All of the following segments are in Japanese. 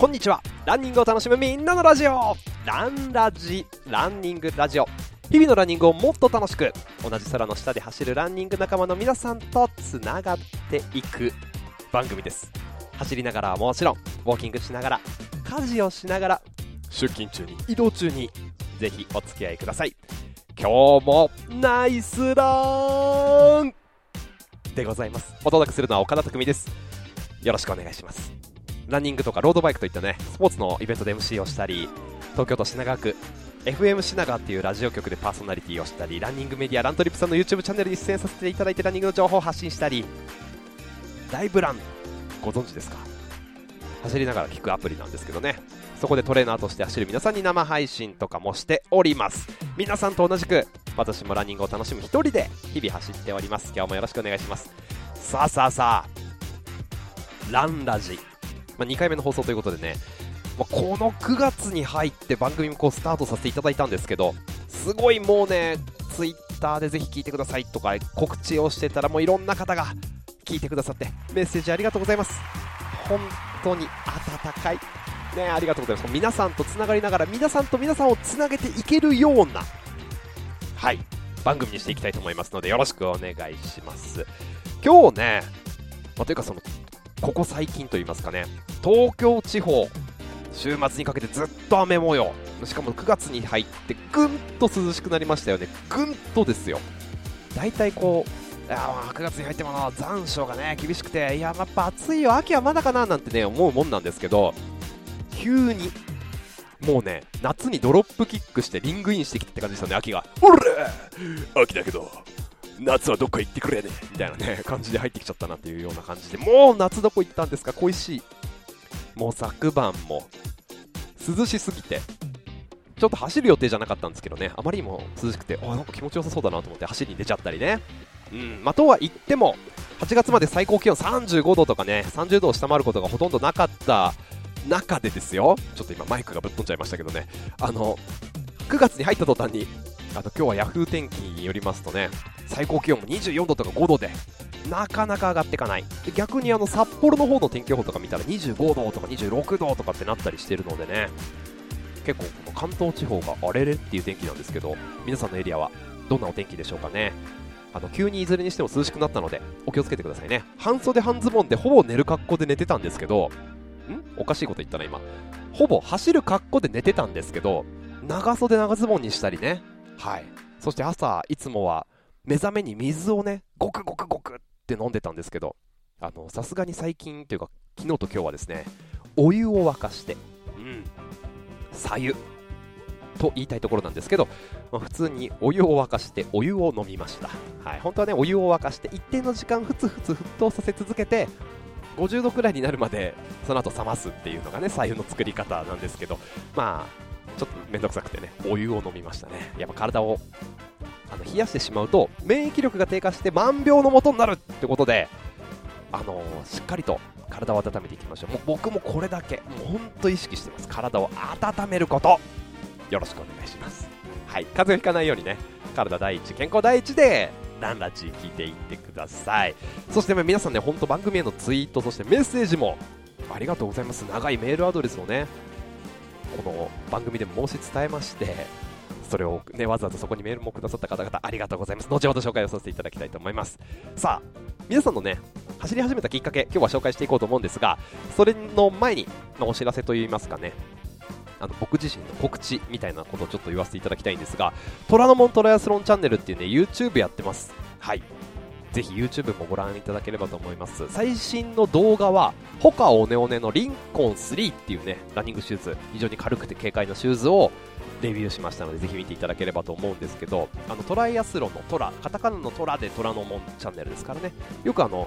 こんにちは。ランニングを楽しむみんなのラジオ。ランラジランニングラジオ。日々のランニングをもっと楽しく同じ空の下で走るランニング仲間の皆さんとつながっていく番組です。走りながらはもちろんウォーキングしながら家事をしながら出勤中に移動中にぜひお付き合いください。今日もナイスランでございます。お届けするのは岡田匠です。よろしくお願いします。ランニングとかロードバイクといったねスポーツのイベントで MC をしたり東京都品川区 FM 品川っていうラジオ局でパーソナリティをしたりランニングメディアラントリップさんの YouTube チャンネルに出演させていただいてランニングの情報を発信したりライブランご存知ですか？走りながら聞くアプリなんですけどね。そこでトレーナーとして走る皆さんに生配信とかもしております。皆さんと同じく私もランニングを楽しむ一人で日々走っております。今日もよろしくお願いします。さあさあさあランラジ、まあ、2回目の放送ということでね、まあ、この9月に入って番組もこうスタートさせていただいたんですけどすごいもうねツイッターでぜひ聞いてくださいとか告知をしてたらもういろんな方が聞いてくださってメッセージありがとうございます。本当に温かい。ねありがとうございます。皆さんとつながりながら皆さんと皆さんをつなげていけるようなはい番組にしていきたいと思いますのでよろしくお願いします。今日ね、まあ、というかそのここ最近といいますかね。東京地方週末にかけてずっと雨模様。しかも9月に入ってぐんと涼しくなりましたよね。ぐんとですよ。大体こういや9月に入っても残暑がね厳しくていややっぱ暑いよ。秋はまだかななんてね思うもんなんですけど急にもうね夏にドロップキックしてリングインしてきてって感じですよね秋が。ほら秋だけど。夏はどっか行ってくれねみたいなね感じで入ってきちゃったなっていうような感じでもう夏どこ行ったんですか恋しい。もう昨晩も涼しすぎてちょっと走る予定じゃなかったんですけどねあまりにも涼しくてあなんか気持ちよさそうだなと思って走りに出ちゃったりね。うんまあ、とは言っても8月まで最高気温35度とかね30度を下回ることがほとんどなかった中でですよ。ちょっと今マイクがぶっ飛んじゃいましたけどね。あの9月に入った途端にあと今日はヤフー天気によりますとね最高気温も24度とか5度でなかなか上がっていかない。逆にあの札幌の方の天気予報とか見たら25度とか26度とかってなったりしてるのでね。結構この関東地方が荒れれっていう天気なんですけど皆さんのエリアはどんなお天気でしょうかね。あの急にいずれにしても涼しくなったのでお気をつけてくださいね。半袖半ズボンでほぼ寝る格好で寝てたんですけどん？おかしいこと言ったな今。ほぼ走る格好で寝てたんですけど長袖長ズボンにしたりね。はい。そして朝いつもは目覚めに水をねごくごくごくって飲んでたんですけどあのさすがに最近というか昨日と今日はですねお湯を沸かしてうん。さ湯。と言いたいところなんですけど、まあ、普通にお湯を沸かしてお湯を飲みました、はい、本当はねお湯を沸かして一定の時間ふつふつ沸騰させ続けて50度くらいになるまでその後冷ますっていうのがね左右の作り方なんですけどまあちょっとめんどくさくてねお湯を飲みましたね。やっぱ体をあの冷やしてしまうと免疫力が低下して万病のもとになるってことであの、しっかりと体を温めていきましょう。もう僕もこれだけ本当意識してます。体を温めること。よろしくお願いします。はい。風邪をひかないようにね。体第一健康第一でランラジ聞いていってください。そして皆さんね本当番組へのツイートそしてメッセージもありがとうございます。長いメールアドレスをねこの番組でも申し伝えましてそれをねわざわざそこにメールもくださった方々ありがとうございます後ほど紹介をさせていただきたいと思いますさあ皆さんのね走り始めたきっかけ今日は紹介していこうと思うんですがそれの前にのお知らせといいますかねあの僕自身の告知みたいなことをちょっと言わせていただきたいんですが、虎ノ門トライアスロンチャンネルっていうね、YouTube やってます。はい。ぜひ YouTube もご覧いただければと思います。最新の動画は、ホカオネオネのリンコン3っていうね、ランニングシューズ、非常に軽くて軽快なシューズをレビューしましたので、ぜひ見ていただければと思うんですけど、あのトライアスロンのトラ、カタカナのトラで虎ノ門チャンネルですからね、よくあの、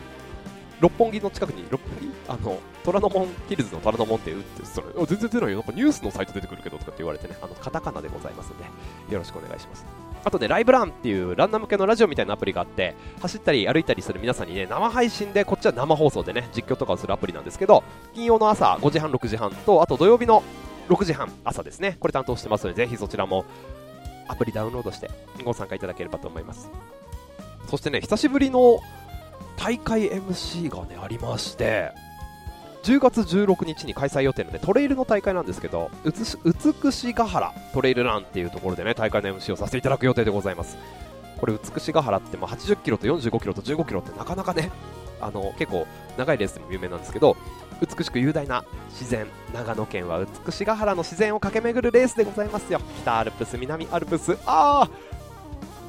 六本木の近くに、六本木あの、虎ノ門、ヒルズの虎ノ門って打って、それ、全然出ないよ。なんかニュースのサイト出てくるけどとかって言われてね、あの、カタカナでございますので、よろしくお願いします。あとね、ライブランっていうランナー向けのラジオみたいなアプリがあって、走ったり歩いたりする皆さんにね、生配信で、こっちは生放送でね、実況とかをするアプリなんですけど、金曜の朝5時半、6時半と、あと土曜日の6時半、朝ですね、これ担当してますので、ぜひそちらもアプリダウンロードしてご参加いただければと思います。そしてね、久しぶりの大会 MC がね、ありまして、10月16日に開催予定の、ね、トレイルの大会なんですけどうつ、美しが原トレイルランっていうところでね、大会の MC をさせていただく予定でございます。これ、美しが原ってまあ80キロと45キロと15キロってなかなかね、あの結構長いレースでも有名なんですけど、美しく雄大な自然、長野県は美しが原の自然を駆け巡るレースでございますよ。北アルプス、南アルプス、あ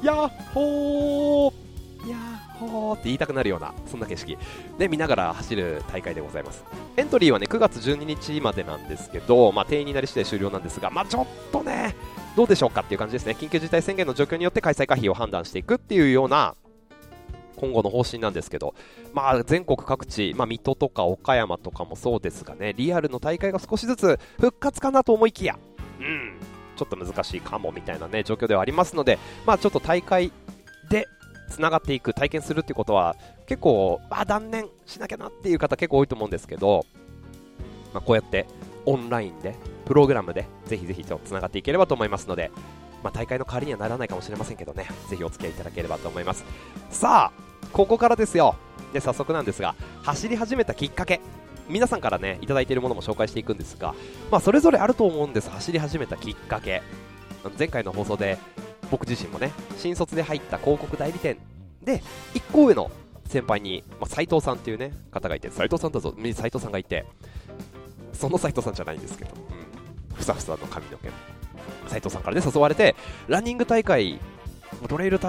ー、やっほーやーほーって言いたくなるようなそんな景色。で見ながら走る大会でございます。エントリーはね9月12日までなんですけど、まあ、定員になり次第終了なんですが、まあ、ちょっとねどうでしょうかっていう感じですね。緊急事態宣言の状況によって開催可否を判断していくっていうような今後の方針なんですけど、まあ、全国各地、まあ、水戸とか岡山とかもそうですがねリアルの大会が少しずつ復活かなと思いきや、うん、ちょっと難しいかもみたいなね状況ではありますので、まあ、ちょっと大会でつながっていく、体験するっていうことは、結構、あ、断念しなきゃなっていう方結構多いと思うんですけど、まあ、こうやってオンラインで、プログラムで、ぜひぜひとつながっていければと思いますので、まあ、大会の代わりにはならないかもしれませんけどね、ぜひお付き合いいただければと思います。さあ、ここからですよ。で、早速なんですが、走り始めたきっかけ、皆さんからね、いただいているものも紹介していくんですが、まあ、それぞれあると思うんです、走り始めたきっかけ。前回の放送で僕自身もね新卒で入った広告代理店。で1個上の先輩に、まあ、斉藤さんっていうね方がいて斉藤さんだぞ。斉藤さんがいてその斉藤さんじゃないんですけど、うん、ふさふさの髪の毛。斉藤さんからね誘われてランニング大会トレイル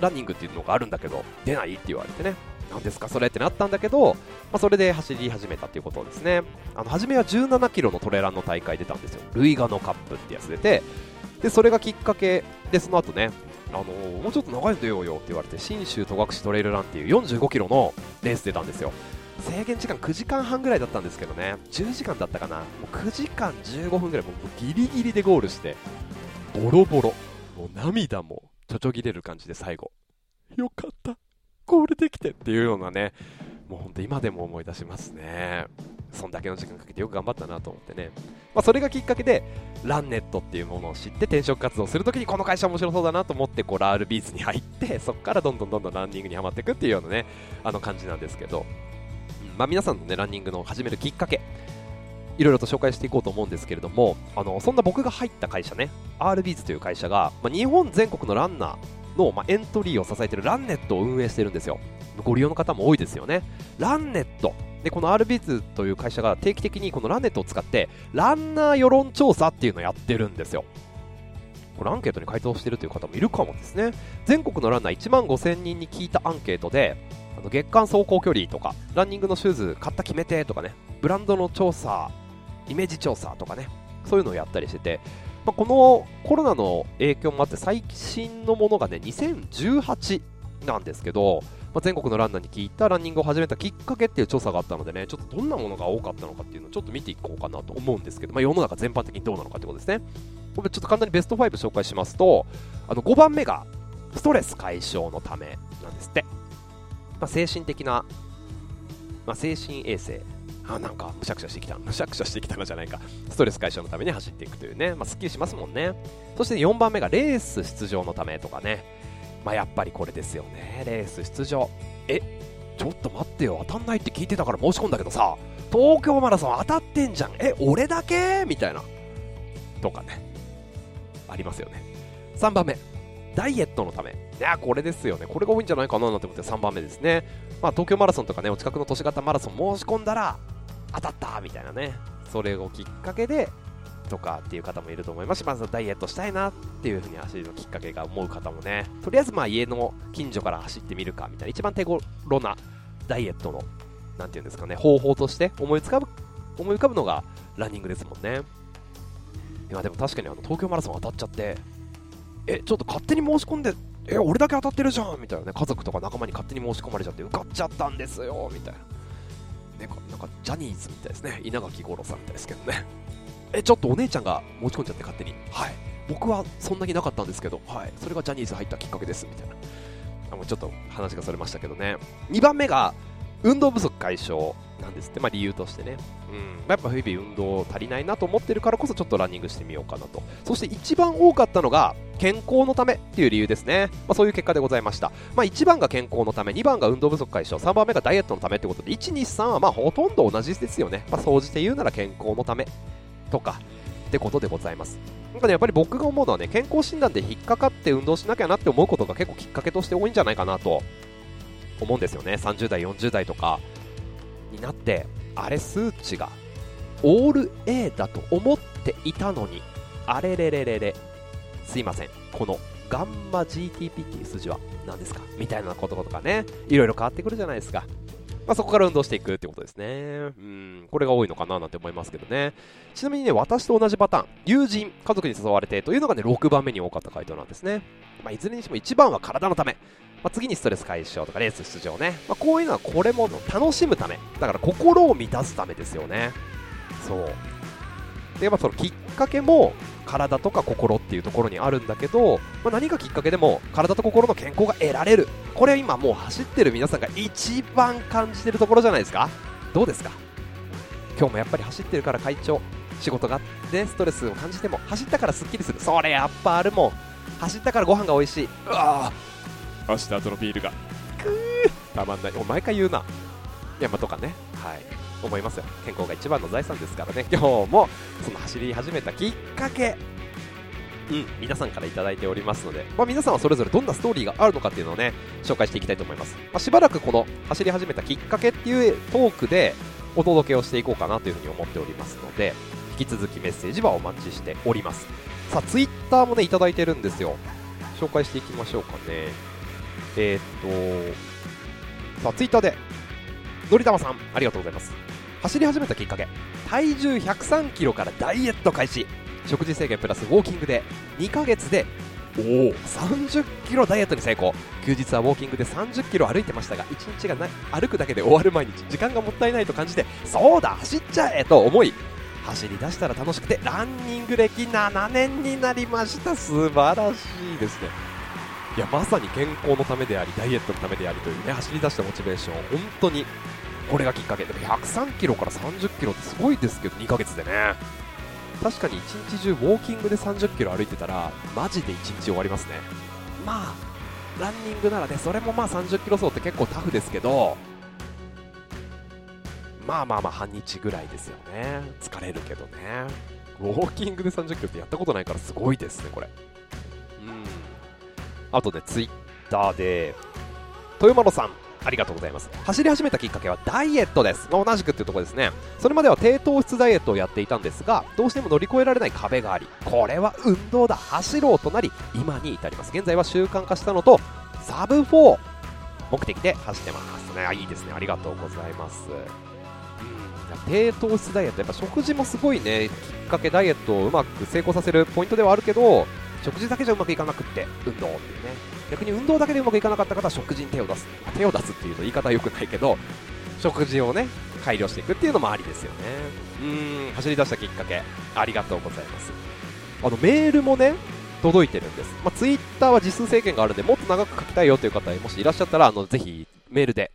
ランニングっていうのがあるんだけど出ないって言われてね。何ですかそれってなったんだけど、まあ、それで走り始めたっていうことですね。あの初めは17キロのトレランの大会出たんですよ。ルイガノカップってやつ出て。でそれがきっかけでその後ねあのー、もうちょっと長いの出ようよって言われて信州戸隠トレイルランっていう45キロのレース出たんですよ。制限時間9時間半ぐらいだったんですけどね。10時間だったかな。もう9時間15分ぐらいもうギリギリでゴールしてボロボロ。もう涙もちょちょぎれる感じで最後。よかった。ゴールできてっていうようなね。もうほんと今でも思い出しますね。そんだけの時間かけてよく頑張ったなと思ってね、まあ、それがきっかけでランネットっていうものを知って転職活動するときにこの会社面白そうだなと思ってこうアールビーズに入ってそこからどんどんどんどんランニングにはまっていくっていうようなねあの感じなんですけど、まあ、皆さんのねランニングの始めるきっかけいろいろと紹介していこうと思うんですけれどもあのそんな僕が入った会社ね r ビーズという会社が、まあ、日本全国のランナーの、まあ、エントリーを支えているランネットを運営してるんですよ。ご利用の方も多いですよね。ランネット。でこの r ビーズという会社が定期的にこのランネットを使ってランナー世論調査っていうのをやってるんですよ。これアンケートに回答してるという方もいるかもですね。全国のランナー1万5000人に聞いたアンケートでの月間走行距離とかランニングのシューズ買った決めてとかねブランドの調査イメージ調査とかねそういうのをやったりしてて、まあ、このコロナの影響もあって最新のものがね2018なんですけどまあ、全国のランナーに聞いたランニングを始めたきっかけっていう調査があったのでね、ちょっとどんなものが多かったのかっていうのをちょっと見ていこうかなと思うんですけど、まあ、世の中全般的にどうなのかってことですね。これちょっと簡単にベスト5紹介しますと、あの5番目がストレス解消のためなんですって。まあ、精神的な、まあ、精神衛生あなんかむしゃくしゃしてきたむしゃくしゃしてきたのじゃないかストレス解消のために走っていくというね、まあ、すっきりしますもんねそして4番目がレース出場のためとかねまあ、やっぱりこれですよね、レース出場。え、ちょっと待ってよ、当たんないって聞いてたから申し込んだけどさ、東京マラソン当たってんじゃん。え、俺だけ？みたいな。とかね。ありますよね。3番目、ダイエットのため。いや、これですよね。これが多いんじゃないかななんて思って3番目ですね。まあ、東京マラソンとかね、お近くの都市型マラソン申し込んだら、当たったみたいなね。それをきっかけで、とかっていう方もいると思いますし、まずダイエットしたいなっていう風に走るのきっかけが思う方もね、とりあえずまあ家の近所から走ってみるかみたいな、一番手頃なダイエットの、なていうんですかね、方法として思い浮かぶ、思い浮かぶのがランニングですもんね。いや、でも確かにあの東京マラソン当たっちゃって、え、ちょっと勝手に申し込んで、え、俺だけ当たってるじゃんみたいなね、家族とか仲間に勝手に申し込まれちゃって、受かっちゃったんですよみたいな。ね、なんかジャニーズみたいですね。稲垣吾郎さんみたいですけどね。え、ちょっとお姉ちゃんが持ち込んじゃって勝手に。はい。僕はそんなになかったんですけど、はい。それがジャニーズ入ったきっかけです、みたいな。あもうちょっと話がそれましたけどね。2番目が、運動不足解消なんですって、まあ、理由としてね、うん、やっぱ日々運動足りないなと思ってるからこそちょっとランニングしてみようかなとそして一番多かったのが健康のためっていう理由ですね、まあ、そういう結果でございました、まあ、1番が健康のため2番が運動不足解消3番目がダイエットのためってことで123はまほとんど同じですよね、まあ、総じて言うなら健康のためとかってことでございます。なんかね、やっぱり僕が思うのはね、健康診断で引っかかって運動しなきゃなって思うことが結構きっかけとして多いんじゃないかなと思うんですよね。30代、40代とかになって、あれ数値がオール A だと思っていたのに、あれれれれれ、すいません、このガンマ GTP っていう数字は何ですか？みたいなこととかね、いろいろ変わってくるじゃないですか。まあ、そこから運動していくってことですね。うん、これが多いのかななんて思いますけどね。ちなみにね、私と同じパターン、友人、家族に誘われてというのがね、6番目に多かった回答なんですね。まあ、いずれにしても1番は体のため。まあ、次にストレス解消とかレース出場ね。まあ、こういうのはこれも楽しむため。だから心を満たすためですよね。そう。で、やっぱそのきっかけも体とか心っていうところにあるんだけど、まあ、何がきっかけでも体と心の健康が得られる。これ今もう走ってる皆さんが一番感じてるところじゃないですか。どうですか？今日もやっぱり走ってるから会長仕事があってストレスを感じても走ったからすっきりする。それやっぱあるもん。走ったからご飯が美味しい。うわ走った後のビールが。くー。たまんない。もう毎回言うな。山とかね。はい思いますよ。健康が一番の財産ですからね。今日もその走り始めたきっかけ。うん、皆さんから頂いておりますので、まあ、皆さんはそれぞれどんなストーリーがあるのかっていうのをね紹介していきたいと思います、まあ、しばらくこの走り始めたきっかけっていうトークでお届けをしていこうかなというふうに思っておりますので引き続きメッセージはお待ちしております。さあツイッターもね頂いてるんですよ。紹介していきましょうかね。えー、っとさあツイッターでのりたまさんありがとうございます。走り始めたきっかけ体重103キロからダイエット開始。食事制限プラスウォーキングで2ヶ月でおお。30キロダイエットに成功。休日はウォーキングで30キロ歩いてましたが1日がな歩くだけで終わる毎日。時間がもったいないと感じてそうだ走っちゃえと思い走り出したら楽しくてランニング歴7年になりました。素晴らしいですね。いやまさに健康のためでありダイエットのためでありというね走り出したモチベーション本当にこれがきっかけでも103キロから30キロってすごいですけど2ヶ月でね。確かに一日中ウォーキングで30キロ歩いてたらマジで1日終わりますね。まあランニングならねそれもまあ30キロ走って結構タフですけどまあまあまあ半日ぐらいですよね。疲れるけどね。ウォーキングで30キロってやったことないからすごいですねこれ。うん。あとねツイッターで豊丸さん。ありがとうございます。走り始めたきっかけはダイエットです、まあ、同じくっていうところですね。それまでは低糖質ダイエットをやっていたんですがどうしても乗り越えられない壁がありこれは運動だ。走ろうとなり今に至ります。現在は習慣化したのとサブ4目的で走ってますね。いいですね。ありがとうございます。低糖質ダイエット。やっぱ食事もすごいね。きっかけダイエットをうまく成功させるポイントではあるけど食事だけじゃうまくいかなくって運動っていうね。逆に運動だけでうまくいかなかった方は食事に手を出す手を出すっていうと言い方は良くないけど食事をね改良していくっていうのもありですよね。うん走り出したきっかけありがとうございます。あのメールもね届いてるんです、まあ、ツイッターは字数制限があるんでもっと長く書きたいよという方もしいらっしゃったらあのぜひメールで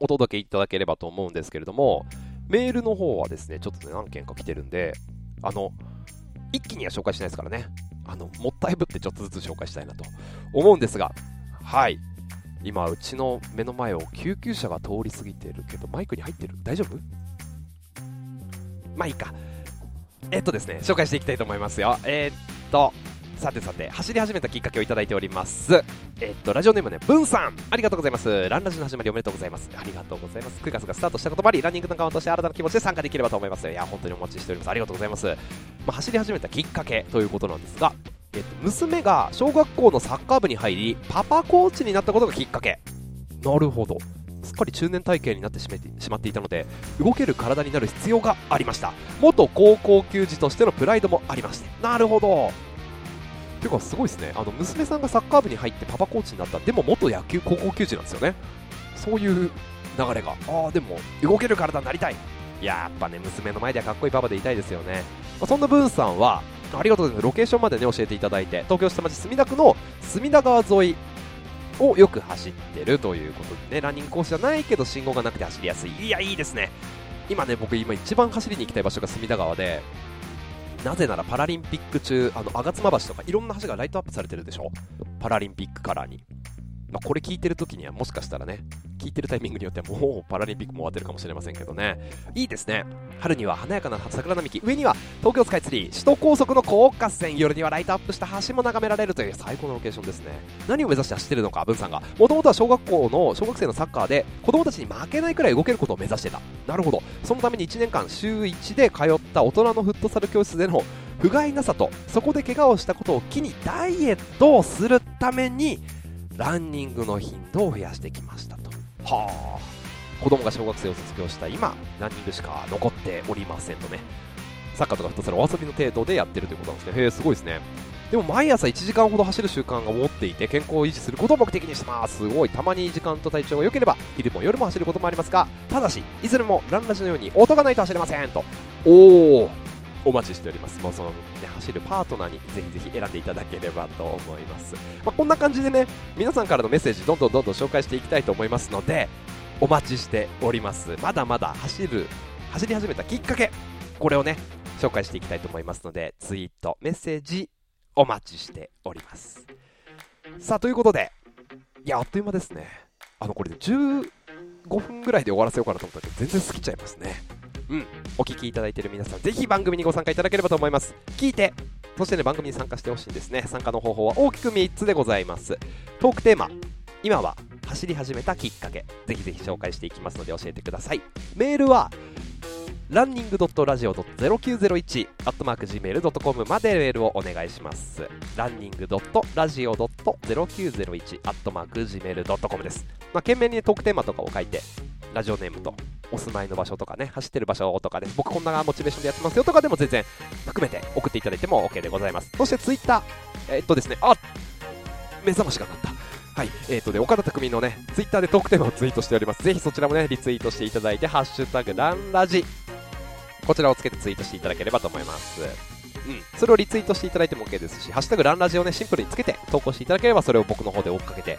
お届けいただければと思うんですけれどもメールの方はですねちょっとね何件か来てるんであの一気には紹介しないですからね。あの、もったいぶってちょっとずつ紹介したいなと思うんですが、はい。今、うちの目の前を救急車が通り過ぎてるけど、マイクに入ってる？大丈夫？まあいいか。えっとですね、紹介していきたいと思いますよ。えー、っと、さてさて、走り始めたきっかけをいただいております。えっと、ラジオネームね、ブンさん、ありがとうございます。ランラジの始まりおめでとうございます。ありがとうございます。9月がスタートしたこともあり、ランニング仲間として新たな気持ちで参加できればと思います。いや、本当にお待ちしております。ありがとうございます。まあ、走り始めたきっかけということなんですが、えっと、娘が小学校のサッカー部に入り、パパコーチになったことがきっかけ。なるほど。すっかり中年体型になってしまっていたので動ける体になる必要がありました元高校球児としてのプライドもありましてなるほどていうかすごいですね。あの娘さんがサッカー部に入ってパパコーチになった。でも元野球高校球児なんですよね。そういう流れが。ああでも動ける体になりたい。やっぱね娘の前ではかっこいいパパでいたいですよね、まあ、そんなブーンさんはありがとうございます。ロケーションまでね教えていただいて東京下町墨田区の隅田川沿いをよく走ってるということでねランニングコースじゃないけど信号がなくて走りやすい。いやいいですね。今ね僕今一番走りに行きたい場所が隅田川でなぜならパラリンピック中あの吾妻橋とかいろんな橋がライトアップされてるでしょ？パラリンピックカラーに。まあ、これ聞いてる時にはもしかしたらね、聞いてるタイミングによってはもうパラリンピックも終わってるかもしれませんけどね。いいですね。春には華やかな桜並木、上には東京スカイツリー、首都高速の高架線、夜にはライトアップした橋も眺められるという最高のロケーションですね。何を目指して走ってるのか、文さんが。もともとは小学校の、小学生のサッカーで子供たちに負けないくらい動けることを目指してた。なるほど。そのために1年間週1で通った大人のフットサル教室での不甲斐なさと、そこで怪我をしたことを機にダイエットをするために、ランニングの頻度を増やしてきましたと。はあ。子供が小学生を卒業した今、ランニングしか残っておりませんとね。サッカーとかフットサルお遊びの程度でやってるということなんですね。へえ、すごいですね。でも毎朝1時間ほど走る習慣が持っていて健康を維持することを目的にしてますすごいたまに時間と体調が良ければ昼も夜も走ることもありますがただしいずれもランラジのように音がないと走れませんとおおお待ちしております。もうその、ね、走るパートナーにぜひぜひ選んでいただければと思います。まあ、こんな感じでね、皆さんからのメッセージどんどんどんどん紹介していきたいと思いますので、お待ちしております。まだまだ走る、走り始めたきっかけ、これをね、紹介していきたいと思いますので、ツイート、メッセージ、お待ちしております。さあ、ということで、いや、あっという間ですね。あの、これで15分ぐらいで終わらせようかなと思ったけど、全然過ぎちゃいますね。うん、お聞きいただいている皆さん、ぜひ番組にご参加いただければと思います。聞いて、そしてね、番組に参加してほしいんですね。参加の方法は大きく3つでございます。トークテーマ、今は走り始めたきっかけ、ぜひぜひ紹介していきますので教えてください。メールは、ランニングドットラジオ .0901 アットマーク Gmail.com までメールをお願いします。ランニングドットラジオ .0901 アットマーク Gmail.com です。まあ、懸命にトークテーマとかを書いて、ラジオネームとお住まいの場所とかね、走ってる場所とかで、僕こんなモチベーションでやってますよとかでも全然含めて送っていただいても OK でございます。そしてツイッター、えー、っとですね、あ目覚ましが鳴った。はい、えーとで、岡田匠のね、ツイッターでトークテーマをツイートしております。ぜひそちらもね、リツイートしていただいて、ハッシュタグランラジ、こちらをつけてツイートしていただければと思います。うん、それをリツイートしていただいても OK ですし、ハッシュタグランラジをね、シンプルにつけて投稿していただければ、それを僕の方で追っかけて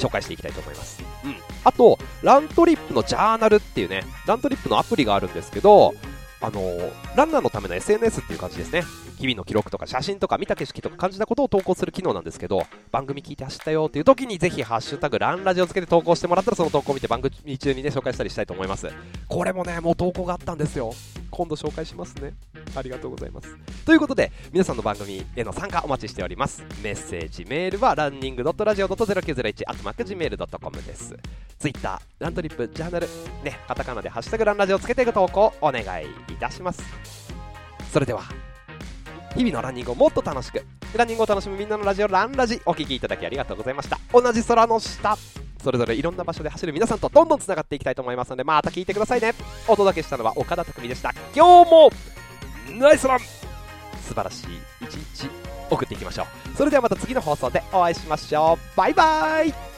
紹介していきたいと思います。うん。あと、ラントリップのジャーナルっていうね、ラントリップのアプリがあるんですけど、あのー、ランナーのための SNS っていう感じですね。日々の記録とか写真とか見た景色とか感じたことを投稿する機能なんですけど、番組聞いて走ったよっていう時にぜひハッシュタグランラジをつけて投稿してもらったらその投稿を見て番組中にね、紹介したりしたいと思います。これもね、もう投稿があったんですよ。今度紹介しますね。ありがとうございます。ということで、皆さんの番組への参加お待ちしております。メッセージ、メールはランニング .radio.0901 アットマーク Gmail.com です。Twitter、ラントリップ、ジャーナル、ね、カタカナでハッシュタグランラジをつけていく投稿お願いいたします。それでは、日々のランニングをもっと楽しくランニングを楽しむみんなのラジオランラジお聴きいただきありがとうございました同じ空の下それぞれいろんな場所で走る皆さんとどんどんつながっていきたいと思いますのでまた聞いてくださいね。お届けしたのは岡田匠でした。今日もナイスラン。素晴らしい一日送っていきましょう。それではまた次の放送でお会いしましょう。バイバイ。